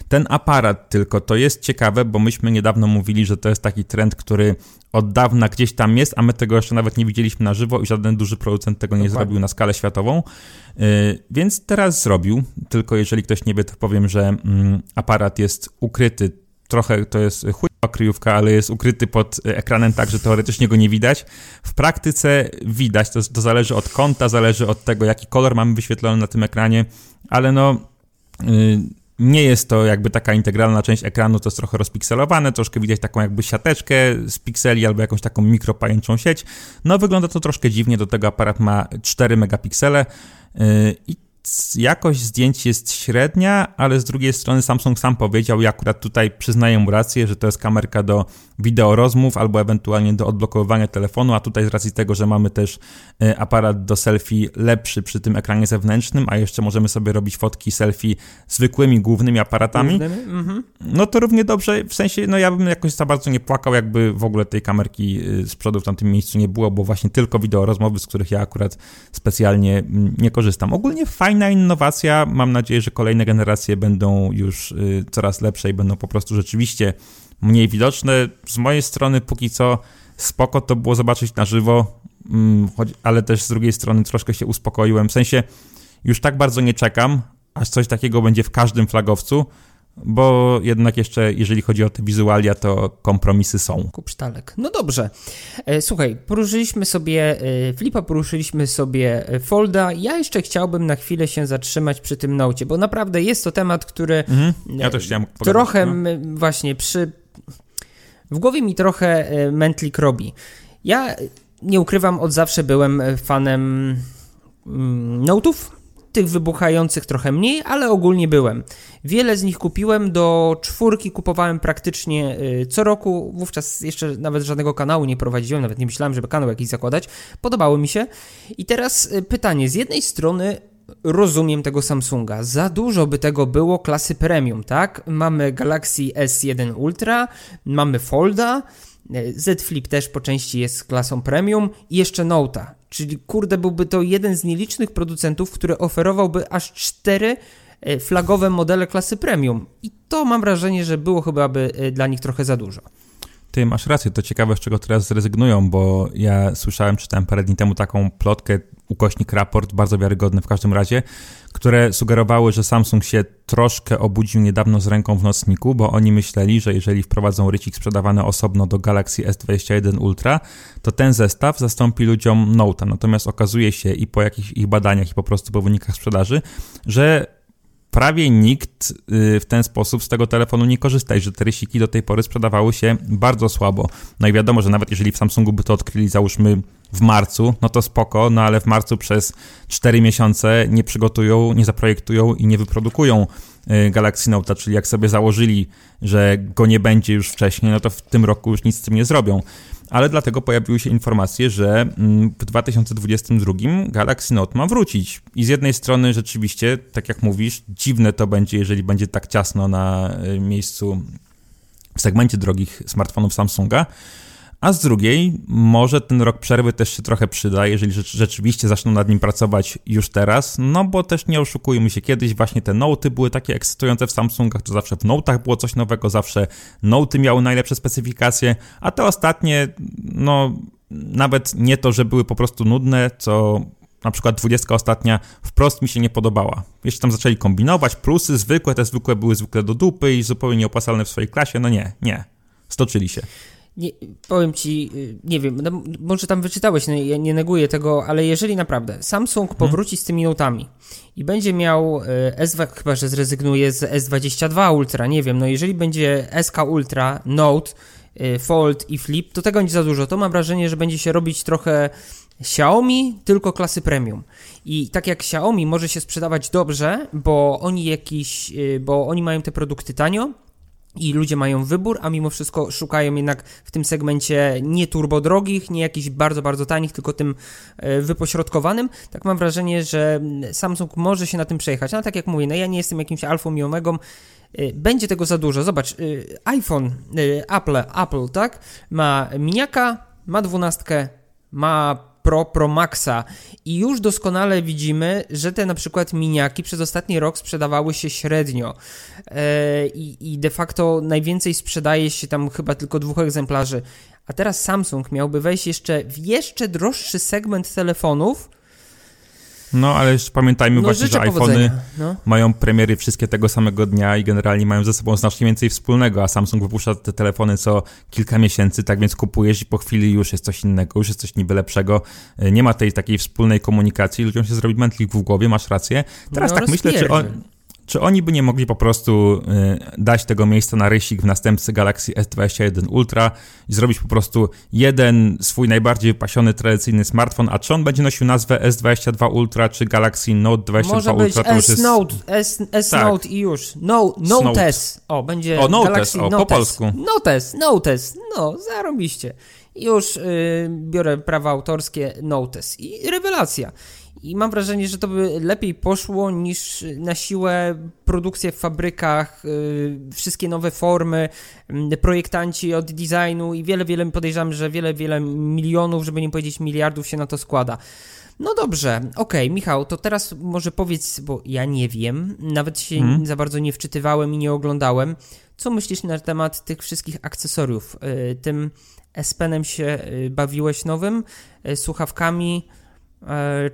Ten aparat tylko, to jest ciekawe, bo myśmy niedawno mówili, że to jest taki trend, który od dawna gdzieś tam jest, a my tego jeszcze nawet nie widzieliśmy na żywo i żaden duży producent tego nie zrobił na skalę światową. Yy, więc teraz zrobił, tylko jeżeli ktoś nie wie, to powiem, że mm, aparat jest ukryty trochę to jest chujowa kryjówka, ale jest ukryty pod ekranem tak, że teoretycznie go nie widać. W praktyce widać, to, to zależy od kąta, zależy od tego, jaki kolor mamy wyświetlony na tym ekranie, ale no... Yy, nie jest to jakby taka integralna część ekranu, to jest trochę rozpikselowane, troszkę widać taką jakby siateczkę z pikseli albo jakąś taką mikropajęczą sieć. No wygląda to troszkę dziwnie, do tego aparat ma 4 megapiksele yy, i jakość zdjęć jest średnia, ale z drugiej strony Samsung sam powiedział i akurat tutaj przyznaję mu rację, że to jest kamerka do wideo rozmów albo ewentualnie do odblokowywania telefonu, a tutaj z racji tego, że mamy też e, aparat do selfie lepszy przy tym ekranie zewnętrznym, a jeszcze możemy sobie robić fotki selfie zwykłymi głównymi aparatami, mhm. no to równie dobrze, w sensie, no ja bym jakoś za bardzo nie płakał, jakby w ogóle tej kamerki e, z przodu w tamtym miejscu nie było, bo właśnie tylko wideo rozmowy, z których ja akurat specjalnie mm, nie korzystam. Ogólnie fajna innowacja, mam nadzieję, że kolejne generacje będą już e, coraz lepsze i będą po prostu rzeczywiście mniej widoczne. Z mojej strony póki co spoko to było zobaczyć na żywo, mm, ale też z drugiej strony troszkę się uspokoiłem. W sensie już tak bardzo nie czekam, aż coś takiego będzie w każdym flagowcu, bo jednak jeszcze, jeżeli chodzi o te wizualia, to kompromisy są. Kupsztalek. No dobrze. E, słuchaj, poruszyliśmy sobie e, Flipa, poruszyliśmy sobie e, Folda. Ja jeszcze chciałbym na chwilę się zatrzymać przy tym naucie, bo naprawdę jest to temat, który mhm. ja też chciałem trochę no. właśnie przy w głowie mi trochę e, mętlik robi. Ja nie ukrywam, od zawsze byłem fanem mm, Note'ów, tych wybuchających trochę mniej, ale ogólnie byłem. Wiele z nich kupiłem, do czwórki kupowałem praktycznie e, co roku, wówczas jeszcze nawet żadnego kanału nie prowadziłem, nawet nie myślałem, żeby kanał jakiś zakładać. Podobało mi się. I teraz e, pytanie, z jednej strony rozumiem tego Samsunga. Za dużo by tego było klasy premium, tak? Mamy Galaxy S1 Ultra, mamy Folda, e, Z Flip też po części jest klasą premium i jeszcze Note'a. Czyli kurde byłby to jeden z nielicznych producentów, który oferowałby aż cztery e, flagowe modele klasy premium. I to mam wrażenie, że było chyba by e, dla nich trochę za dużo. Ty masz rację, to ciekawe, z czego teraz zrezygnują, bo ja słyszałem, czytałem parę dni temu taką plotkę, ukośnik raport, bardzo wiarygodny w każdym razie, które sugerowały, że Samsung się troszkę obudził niedawno z ręką w nocniku, bo oni myśleli, że jeżeli wprowadzą rycik sprzedawany osobno do Galaxy S21 Ultra, to ten zestaw zastąpi ludziom Note'a. Natomiast okazuje się i po jakichś ich badaniach i po prostu po wynikach sprzedaży, że prawie nikt y, w ten sposób z tego telefonu nie korzysta i że te rysiki do tej pory sprzedawały się bardzo słabo. No i wiadomo, że nawet jeżeli w Samsungu by to odkryli, załóżmy w marcu, no to spoko, no ale w marcu przez 4 miesiące nie przygotują, nie zaprojektują i nie wyprodukują y, Galaxy Note, czyli jak sobie założyli, że go nie będzie już wcześniej, no to w tym roku już nic z tym nie zrobią. Ale dlatego pojawiły się informacje, że mm, w 2022 Galaxy Note ma wrócić. I z jednej strony rzeczywiście, tak jak mówisz, dziwne to będzie, jeżeli będzie tak ciasno na y, miejscu w segmencie drogich smartfonów Samsunga, a z drugiej, może ten rok przerwy też się trochę przyda, jeżeli rzeczywiście zaczną nad nim pracować już teraz, no bo też nie oszukujmy się, kiedyś właśnie te Note'y były takie ekscytujące w Samsungach, to zawsze w Note'ach było coś nowego, zawsze Note'y miały najlepsze specyfikacje, a te ostatnie, no nawet nie to, że były po prostu nudne, co na przykład 20 ostatnia wprost mi się nie podobała. Jeszcze tam zaczęli kombinować, plusy zwykłe, te zwykłe były zwykle do dupy i zupełnie nieopłacalne w swojej klasie, no nie, nie, stoczyli się. Nie, powiem ci, y, nie wiem, no, może tam wyczytałeś, no, ja nie neguję tego, ale jeżeli naprawdę Samsung hmm. powróci z tymi notami i będzie miał y, S2, chyba że zrezygnuje z S22 Ultra, nie wiem, no jeżeli będzie SK Ultra, Note, y, Fold i Flip, to tego nie za dużo. To mam wrażenie, że będzie się robić trochę Xiaomi, tylko klasy premium. I tak jak Xiaomi może się sprzedawać dobrze, bo oni jakiś, bo oni mają te produkty tanio, i ludzie mają wybór, a mimo wszystko szukają jednak w tym segmencie nie turbo drogich, nie jakichś bardzo, bardzo tanich, tylko tym e, wypośrodkowanym. Tak mam wrażenie, że Samsung może się na tym przejechać. No tak jak mówię, no ja nie jestem jakimś alfą i omegą, e, będzie tego za dużo. Zobacz, e, iPhone, Apple, Apple, tak? Ma miniaka, ma dwunastkę, ma Pro, Pro Maxa. I już doskonale widzimy, że te na przykład miniaki przez ostatni rok sprzedawały się średnio. E, i, i de facto najwięcej sprzedaje się tam chyba tylko dwóch egzemplarzy, a teraz Samsung miałby wejść jeszcze w jeszcze droższy segment telefonów, no, ale już pamiętajmy no, właśnie, że iPhony no. mają premiery wszystkie tego samego dnia i generalnie mają ze sobą znacznie więcej wspólnego, a Samsung wypuszcza te telefony co kilka miesięcy, tak więc kupujesz i po chwili już jest coś innego, już jest coś niby lepszego. E, nie ma tej takiej wspólnej komunikacji, ludziom się zrobi mętlik w głowie, masz rację. Teraz no, tak myślę, czy on czy oni by nie mogli po prostu y, dać tego miejsca na rysik w następcy Galaxy S21 Ultra i zrobić po prostu jeden swój najbardziej wypasiony tradycyjny smartfon, a czy on będzie nosił nazwę S22 Ultra czy Galaxy Note 22 Może Ultra, to już jest... Note, S, S tak. Note i już. No, Notes. O, będzie o, Notes, Galaxy o, po polsku. Notes, Notes, no, zarobiście. Już yy, biorę prawa autorskie Notes i rewelacja. I mam wrażenie, że to by lepiej poszło niż na siłę produkcje w fabrykach, yy, wszystkie nowe formy, yy, projektanci od designu i wiele, wiele podejrzewam, że wiele, wiele milionów, żeby nie powiedzieć miliardów się na to składa. No dobrze, okej, okay, Michał, to teraz może powiedz, bo ja nie wiem, nawet się hmm. za bardzo nie wczytywałem i nie oglądałem. Co myślisz na temat tych wszystkich akcesoriów? Yy, tym S-Penem się y, bawiłeś nowym, y, słuchawkami,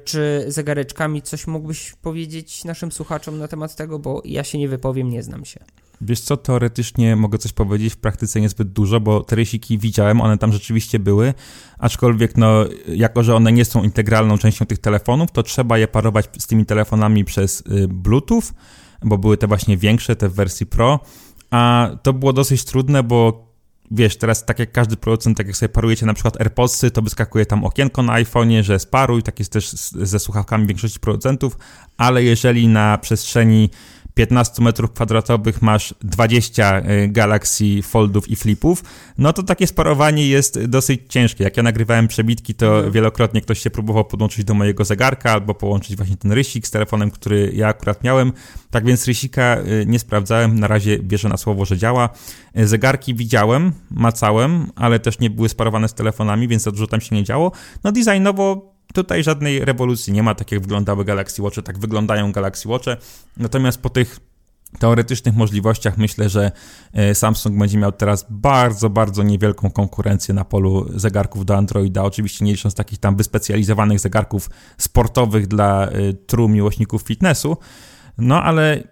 czy zegareczkami coś mógłbyś powiedzieć naszym słuchaczom na temat tego, bo ja się nie wypowiem, nie znam się. Wiesz co, teoretycznie mogę coś powiedzieć, w praktyce niezbyt dużo, bo te rysiki widziałem, one tam rzeczywiście były, aczkolwiek no, jako że one nie są integralną częścią tych telefonów, to trzeba je parować z tymi telefonami przez y, Bluetooth, bo były te właśnie większe, te w wersji Pro, a to było dosyć trudne, bo wiesz, teraz tak jak każdy producent, tak jak sobie parujecie na przykład AirPodsy, to wyskakuje tam okienko na iPhone'ie, że sparuj, tak jest też ze słuchawkami większości producentów, ale jeżeli na przestrzeni 15 metrów kwadratowych masz 20 y, Galaxy Foldów i Flipów, no to takie sparowanie jest dosyć ciężkie. Jak ja nagrywałem przebitki, to mhm. wielokrotnie ktoś się próbował podłączyć do mojego zegarka albo połączyć właśnie ten rysik z telefonem, który ja akurat miałem. Tak więc rysika y, nie sprawdzałem, na razie wierzę na słowo, że działa. Y, zegarki widziałem, macałem, ale też nie były sparowane z telefonami, więc za dużo tam się nie działo. No designowo Tutaj żadnej rewolucji nie ma, tak jak wyglądały Galaxy Watche, tak wyglądają Galaxy Watche. Natomiast po tych teoretycznych możliwościach myślę, że e, Samsung będzie miał teraz bardzo, bardzo niewielką konkurencję na polu zegarków do Androida. Oczywiście nie licząc takich tam wyspecjalizowanych zegarków sportowych dla e, true miłośników fitnessu. No ale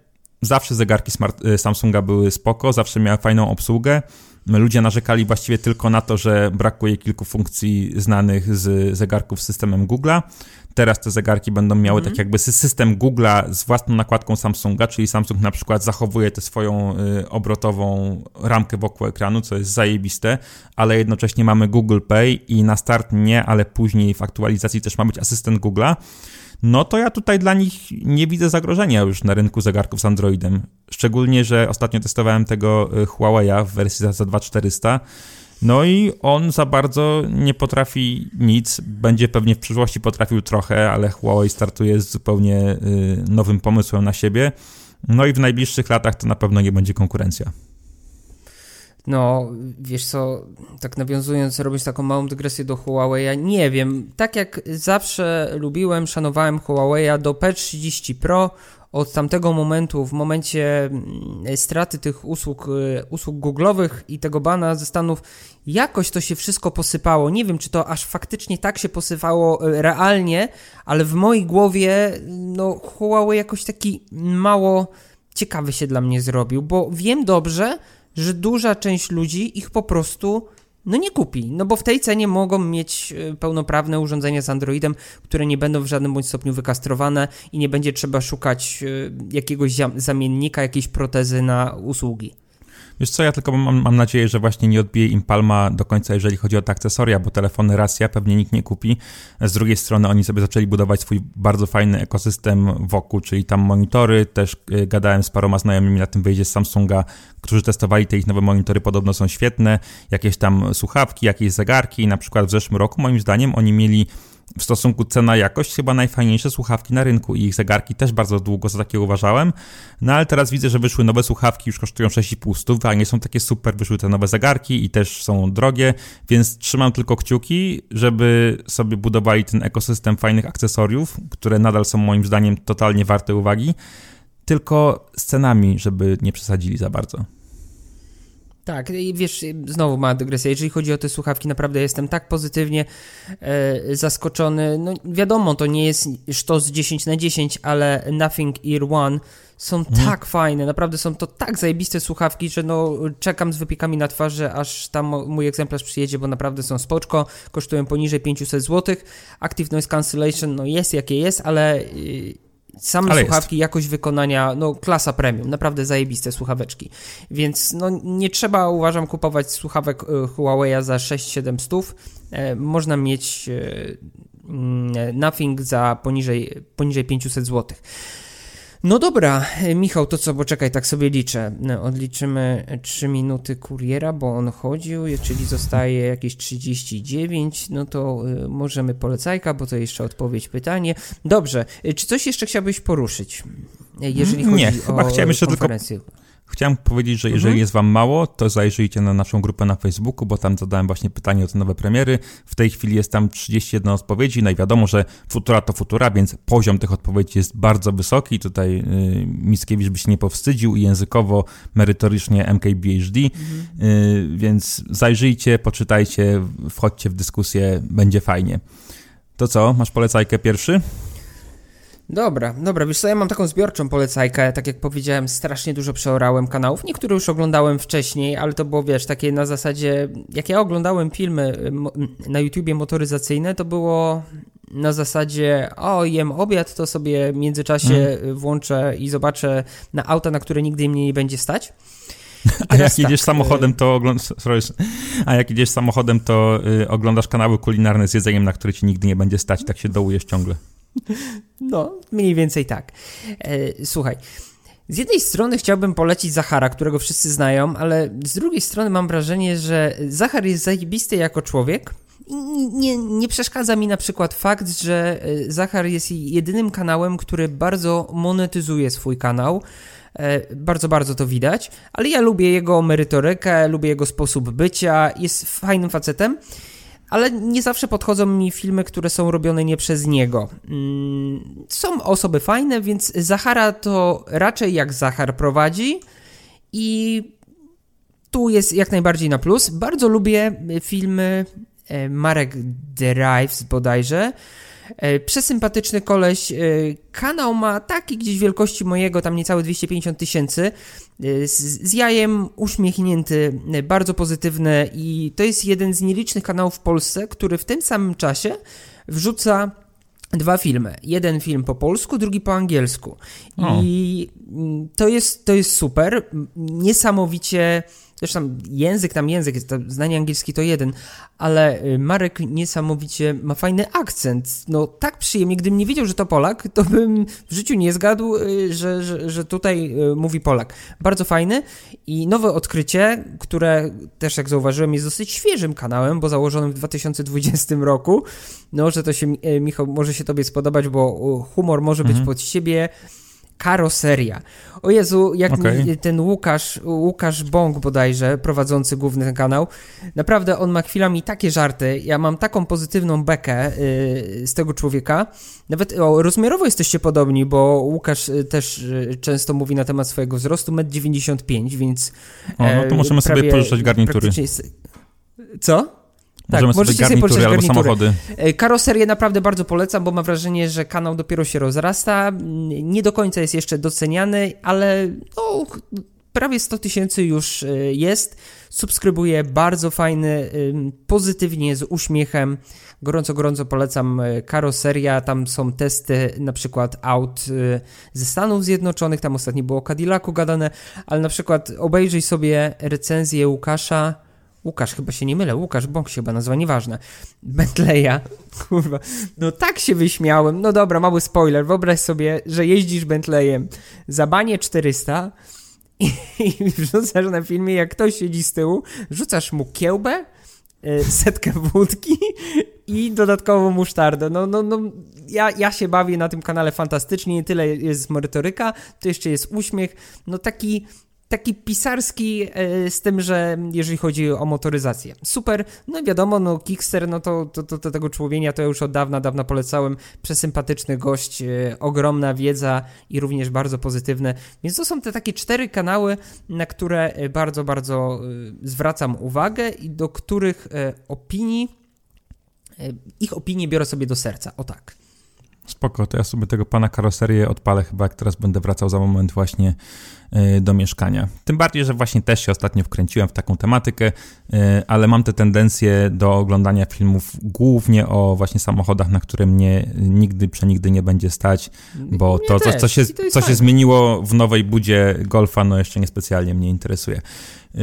zawsze zegarki e, Samsunga były spoko, zawsze miały fajną obsługę. Ludzie narzekali właściwie tylko na to, że brakuje kilku funkcji znanych z zegarków z systemem Google'a. Teraz te zegarki będą miały mm. tak jakby system Google'a z własną nakładką Samsunga, czyli Samsung na przykład zachowuje tę swoją y, obrotową ramkę wokół ekranu, co jest zajebiste, ale jednocześnie mamy Google Pay i na start nie, ale później w aktualizacji też ma być asystent Google'a no to ja tutaj dla nich nie widzę zagrożenia już na rynku zegarków z Androidem. Szczególnie, że ostatnio testowałem tego y, Huawei'a w wersji za 2400 No i on za bardzo nie potrafi nic, będzie pewnie w przyszłości potrafił trochę, ale Huawei startuje z zupełnie y, nowym pomysłem na siebie. No i w najbliższych latach to na pewno nie będzie konkurencja. No, wiesz co, tak nawiązując, robić taką małą dygresję do Huawei, ja nie wiem, tak jak zawsze lubiłem, szanowałem Huawei do P30 Pro, od tamtego momentu, w momencie mm, straty tych usług, y, usług Google'owych i tego bana ze Stanów, jakoś to się wszystko posypało. Nie wiem, czy to aż faktycznie tak się posypało y, realnie, ale w mojej głowie, no, Huawei jakoś taki mało ciekawy się dla mnie zrobił, bo wiem dobrze, że duża część ludzi ich po prostu no nie kupi, no bo w tej cenie mogą mieć e, pełnoprawne urządzenia z Androidem, które nie będą w żadnym bądź stopniu wykastrowane i nie będzie trzeba szukać e, jakiegoś zamiennika, jakiejś protezy na usługi. Wiesz co, ja tylko mam, mam, nadzieję, że właśnie nie odbije im palma do końca, jeżeli chodzi o te akcesoria, bo telefony racja pewnie nikt nie kupi. Z drugiej strony oni sobie zaczęli budować swój bardzo fajny ekosystem wokół, czyli tam monitory, też e, gadałem z paroma znajomymi na tym wyjeździe z Samsunga, którzy testowali te ich nowe monitory, podobno są świetne, jakieś tam słuchawki, jakieś zegarki, na przykład w zeszłym roku moim zdaniem oni mieli w stosunku cena-jakość chyba najfajniejsze słuchawki na rynku i ich zegarki też bardzo długo za takie uważałem. No ale teraz widzę, że wyszły nowe słuchawki, już kosztują 6,5 stów, a nie są takie super, wyszły te nowe zegarki i też są drogie, więc trzymam tylko kciuki, żeby sobie budowali ten ekosystem fajnych akcesoriów, które nadal są moim zdaniem totalnie warte uwagi, tylko z cenami, żeby nie przesadzili za bardzo. Tak, i wiesz, znowu ma dygresja. Jeżeli chodzi o te słuchawki, naprawdę jestem tak pozytywnie e, zaskoczony. No wiadomo, to nie jest sztos 10 na 10, ale Nothing Ear One są mhm. tak fajne, naprawdę są to tak zajebiste słuchawki, że no czekam z wypiekami na twarzy, aż tam mój egzemplarz przyjedzie, bo naprawdę są spoczko, kosztują poniżej 500 zł. Active Noise Cancellation no jest jakie jest, ale... Yy, Same Ale słuchawki, jest. jakość wykonania, no klasa premium, naprawdę zajebiste słuchaweczki. Więc no nie trzeba, uważam, kupować słuchawek e, Huawei za 6-7 stów. E, można mieć e, mm, Nothing za poniżej, poniżej 500 złotych. No dobra, Michał, to co, bo czekaj, tak sobie liczę. No, odliczymy 3 minuty kuriera, bo on chodził, czyli zostaje jakieś 39, no to y, możemy polecajka, bo to jeszcze odpowiedź, pytanie. Dobrze, czy coś jeszcze chciałbyś poruszyć, jeżeli chodzi Nie, o chyba chciałem jeszcze? Tylko Chciałem powiedzieć, że jeżeli mhm. jest Wam mało, to zajrzyjcie na naszą grupę na Facebooku, bo tam zadałem właśnie pytanie o te nowe premiery. W tej chwili jest tam 31 odpowiedzi. No i wiadomo, że futura to futura, więc poziom tych odpowiedzi jest bardzo wysoki. Tutaj y, Mickiewicz by się nie powstydził i językowo, merytorycznie MKBHD. Mhm. Y, więc zajrzyjcie, poczytajcie, wchodźcie w dyskusję, będzie fajnie. To co, masz polecajkę pierwszy? Dobra, dobra, wiesz co, ja mam taką zbiorczą polecajkę, tak jak powiedziałem, strasznie dużo przeorałem kanałów, niektóre już oglądałem wcześniej, ale to było, wiesz, takie na zasadzie, jak ja oglądałem filmy na YouTubie motoryzacyjne, to było na zasadzie, o, jem obiad, to sobie w międzyczasie hmm. włączę i zobaczę na auta, na które nigdy mnie nie będzie stać. A jak jedziesz tak, samochodem, to oglądasz, a jak jedziesz samochodem, to y, oglądasz kanały kulinarne z jedzeniem, na które ci nigdy nie będzie stać, tak się dołujesz ciągle. No, mniej więcej tak. E, słuchaj. Z jednej strony chciałbym polecić Zachara, którego wszyscy znają, ale z drugiej strony mam wrażenie, że Zachar jest zajebisty jako człowiek. I nie, nie przeszkadza mi na przykład fakt, że e, Zachar jest jedynym kanałem, który bardzo monetyzuje swój kanał. E, bardzo, bardzo to widać, ale ja lubię jego merytorykę, lubię jego sposób bycia, jest fajnym facetem ale nie zawsze podchodzą mi filmy, które są robione nie przez niego. Mm, są osoby fajne, więc Zachara to raczej jak Zachar prowadzi i tu jest jak najbardziej na plus. Bardzo lubię filmy e, Marek Drives bodajże, przesympatyczny koleś. E, kanał ma taki gdzieś wielkości mojego, tam niecałe 250 tysięcy. E, z, jajem uśmiechnięty, bardzo pozytywny i to jest jeden z nielicznych kanałów w Polsce, który w tym samym czasie wrzuca dwa filmy. Jeden film po polsku, drugi po angielsku. I to jest, to jest super. Niesamowicie Zresztą język tam język, jest, znanie angielski to jeden, ale y, Marek niesamowicie ma fajny akcent. No tak przyjemnie, gdybym nie wiedział, że to Polak, to bym w życiu nie zgadł, y, że, że, że tutaj y, mówi Polak. Bardzo fajny i nowe odkrycie, które też jak zauważyłem jest dosyć świeżym kanałem, bo założonym w 2020 roku. No, że to się, Michał, może się tobie spodobać, bo humor może być mhm. pod siebie karoseria. O Jezu, jak okay. ten Łukasz, Łukasz Bąk bodajże, prowadzący główny ten kanał, naprawdę on ma chwilami takie żarty, ja mam taką pozytywną bekę yy, z tego człowieka. Nawet o, rozmiarowo jesteście podobni, bo Łukasz y, też y, często mówi na temat swojego wzrostu, 1,95 m, więc... O, no to możemy sobie pożyczać garnitury. Co? Tak, możemy sobie garnitury sobie albo samochody. E, karoserię naprawdę bardzo polecam, bo mam wrażenie, że kanał dopiero się rozrasta. Nie do końca jest jeszcze doceniany, ale no, prawie 100 tysięcy już e, jest. Subskrybuję, bardzo fajny, pozytywnie, z uśmiechem. Gorąco, gorąco polecam e, karoseria. Tam są testy na przykład aut ze Stanów Zjednoczonych. Tam ostatnio było o Cadillacu gadane, ale na przykład obejrzyj sobie recenzję Łukasza Łukasz, chyba się nie mylę, Łukasz Bąk się chyba nazywa, nieważne. Bentleya, kurwa, no tak się wyśmiałem. No dobra, mały spoiler, wyobraź sobie, że jeździsz Bentleyem za banie 400 i, i wrzucasz na filmie, jak ktoś siedzi z tyłu, rzucasz mu kiełbę, y, setkę wódki i dodatkową musztardę. No, no, no, ja, ja się bawię na tym kanale fantastycznie, nie tyle jest merytoryka, to jeszcze jest uśmiech, no taki taki pisarski e, z tym, że jeżeli chodzi o motoryzację. Super, no i wiadomo, no Kickster, no to, to, to, to tego człowieka to ja już od dawna, dawna polecałem. Przesympatyczny gość, e, ogromna wiedza i również bardzo pozytywne. Więc to są te takie cztery kanały, na które e, bardzo, bardzo zwracam uwagę i do których opinii, ich opinie biorę sobie do serca. O tak. Spoko, to ja sobie tego pana karoserię odpalę chyba, jak teraz będę wracał za moment właśnie e, do mieszkania. Tym bardziej, że właśnie też się ostatnio wkręciłem w taką tematykę, e, ale mam tę tendencję do oglądania filmów głównie o właśnie samochodach, na które mnie nigdy, przenigdy nie będzie stać, bo to, to, co, się, co się zmieniło w nowej budzie Golfa, no jeszcze niespecjalnie mnie interesuje. E,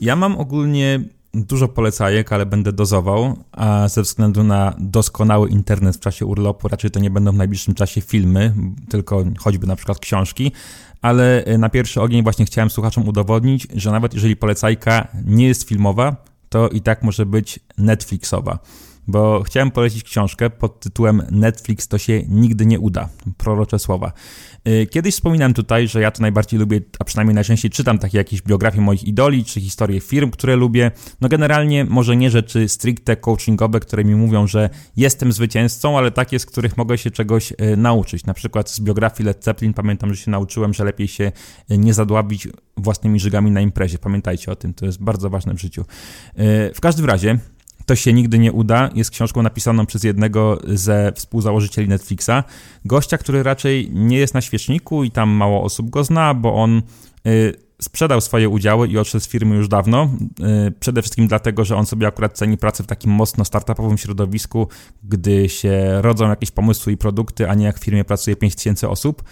ja mam ogólnie dużo polecajek, ale będę dozował, a ze względu na doskonały internet w czasie urlopu raczej to nie będą w najbliższym czasie filmy, tylko choćby na przykład książki, ale e, na pierwszy ogień właśnie chciałem słuchaczom udowodnić, że nawet jeżeli polecajka nie jest filmowa, to i tak może być Netflixowa bo chciałem polecić książkę pod tytułem Netflix to się nigdy nie uda. Prorocze słowa. Y, kiedyś wspominałem tutaj, że ja to najbardziej lubię, a przynajmniej najczęściej czytam takie jakieś biografie moich idoli, czy historie firm, które lubię. No generalnie może nie rzeczy stricte coachingowe, które mi mówią, że jestem zwycięzcą, ale takie, z których mogę się czegoś y, nauczyć. Na przykład z biografii Led Zeppelin pamiętam, że się nauczyłem, że lepiej się y, nie zadławić własnymi żygami na imprezie. Pamiętajcie o tym, to jest bardzo ważne w życiu. W każdym razie to się nigdy nie uda jest książką napisaną przez jednego ze współzałożycieli Netflixa. Gościa, który raczej nie jest na świeczniku i tam mało osób go zna, bo on y, sprzedał swoje udziały i odszedł z firmy już dawno. Y, przede wszystkim dlatego, że on sobie akurat ceni pracę w takim mocno startupowym środowisku, gdy się rodzą jakieś pomysły i produkty, a nie jak w firmie pracuje 5000 osób.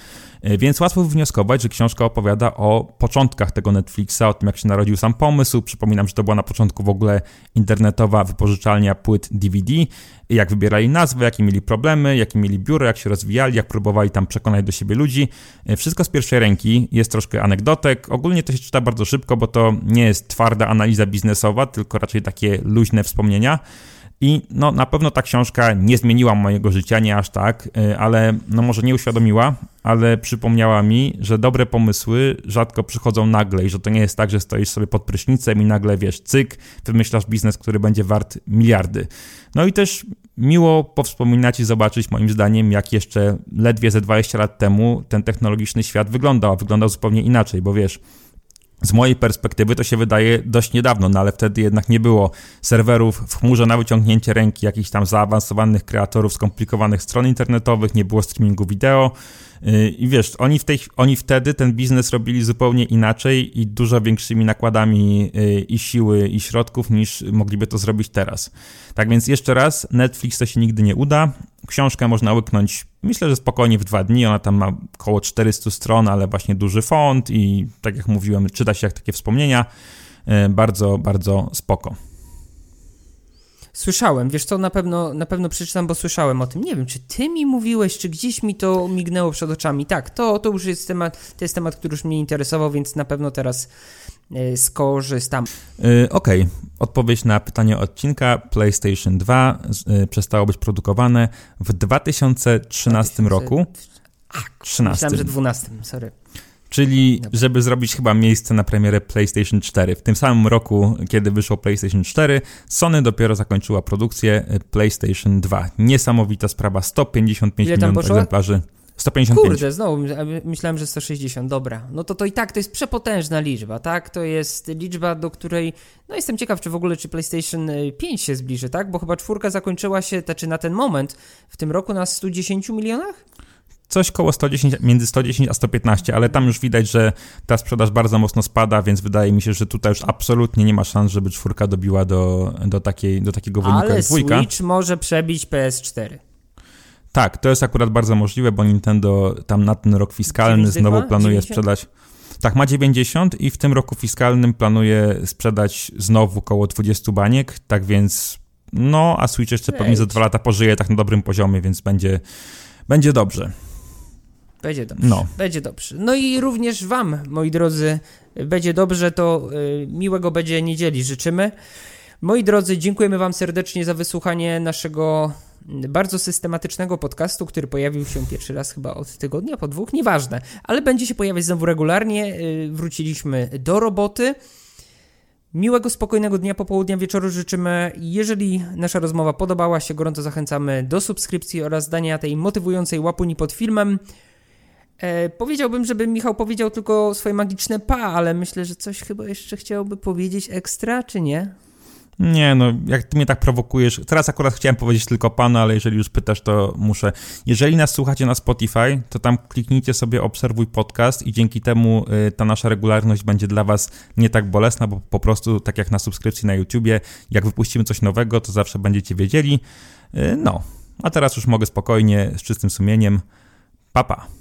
E, więc łatwo wywnioskować, że książka opowiada o początkach tego Netflixa, o tym jak się narodził sam pomysł. Przypominam, że to była na początku w ogóle internetowa wypożyczalnia płyt DVD. Jak wybierali nazwę, jakie mieli problemy, jakie mieli biuro, jak się rozwijali, jak próbowali tam przekonać do siebie ludzi. E, wszystko z pierwszej ręki, jest troszkę anegdotek. Ogólnie to się czyta bardzo szybko, bo to nie jest twarda analiza biznesowa, tylko raczej takie luźne wspomnienia. I no, na pewno ta książka nie zmieniła mojego życia, nie aż tak, y, ale no może nie uświadomiła, ale przypomniała mi, że dobre pomysły rzadko przychodzą nagle i że to nie jest tak, że stoisz sobie pod prysznicem i nagle wiesz, cyk, wymyślasz biznes, który będzie wart miliardy. No i też miło powspominać i zobaczyć moim zdaniem, jak jeszcze ledwie ze 20 lat temu ten technologiczny świat wyglądał, a wyglądał zupełnie inaczej, bo wiesz, z mojej perspektywy to się wydaje dość niedawno, no ale wtedy jednak nie było serwerów w chmurze na wyciągnięcie ręki, jakichś tam zaawansowanych kreatorów skomplikowanych stron internetowych, nie było streamingu wideo. Y, I wiesz, oni, w tej, oni wtedy ten biznes robili zupełnie inaczej i dużo większymi nakładami y, i siły, i środków niż mogliby to zrobić teraz. Tak więc jeszcze raz, Netflix to się nigdy nie uda. Książkę można łyknąć, myślę, że spokojnie w dwa dni. Ona tam ma około 400 stron, ale właśnie duży font i tak jak mówiłem, czyta się jak takie wspomnienia. bardzo, bardzo spoko. Słyszałem, wiesz co, na pewno, na pewno przeczytam, bo słyszałem o tym. Nie wiem, czy ty mi mówiłeś, czy gdzieś mi to mignęło przed oczami. Tak, to, to już jest temat, to jest temat, który już mnie interesował, więc na pewno teraz skorzystam. Yy, Okej, okay. odpowiedź na pytanie odcinka. PlayStation 2 y, przestało być produkowane w 2013 2000... roku. A, 13. Myślałem, że 12, sorry. Czyli, żeby zrobić chyba miejsce na premierę PlayStation 4. W tym samym roku, kiedy wyszło PlayStation 4, Sony dopiero zakończyła produkcję y, PlayStation 2. Niesamowita sprawa, 155 milionów egzemplarzy. 155. Kurde, znowu myślałem, że 160. Dobra. No to to i tak to jest przepotężna liczba, tak? To jest liczba, do której. No jestem ciekaw, czy w ogóle czy PlayStation 5 y, się zbliży, tak? Bo chyba czwórka zakończyła się, czy na ten moment w tym roku na 110 milionach? coś koło 110, między 110 a 115, ale tam już widać, że ta sprzedaż bardzo mocno spada, więc wydaje mi się, że tutaj już absolutnie nie ma szans, żeby czwórka dobiła do, do, takiej, do takiego wyniku ale jak dwójka. Ale Switch może przebić PS4. Tak, to jest akurat bardzo możliwe, bo Nintendo tam na ten rok fiskalny znowu planuje 90? sprzedać. Tak, ma 90 i w tym roku fiskalnym planuje sprzedać znowu około 20 baniek, tak więc no, a Switch jeszcze pewnie za dwa lata pożyje tak na dobrym poziomie, więc będzie, będzie dobrze. Będzie dobrze. No. Będzie dobrze. No i również Wam, moi drodzy, będzie dobrze, to y, miłego będzie niedzieli życzymy. Moi drodzy, dziękujemy Wam serdecznie za wysłuchanie naszego bardzo systematycznego podcastu, który pojawił się pierwszy raz chyba od tygodnia, po dwóch, nieważne, ale będzie się pojawiać znowu regularnie. Y, wróciliśmy do roboty. Miłego, spokojnego dnia, popołudnia, wieczoru życzymy. Jeżeli nasza rozmowa podobała się, gorąco zachęcamy do subskrypcji oraz dania tej motywującej łapuni pod filmem. E, powiedziałbym, żeby Michał powiedział tylko swoje magiczne pa, ale myślę, że coś chyba jeszcze chciałby powiedzieć ekstra, czy nie? Nie, no jak ty mnie tak prowokujesz, teraz akurat chciałem powiedzieć tylko pana, ale jeżeli już pytasz, to muszę. Jeżeli nas słuchacie na Spotify, to tam kliknijcie sobie obserwuj podcast i dzięki temu y, ta nasza regularność będzie dla was nie tak bolesna, bo po prostu tak jak na subskrypcji na YouTubie, jak wypuścimy coś nowego, to zawsze będziecie wiedzieli. Y, no, a teraz już mogę spokojnie, z czystym sumieniem. Papa. Pa.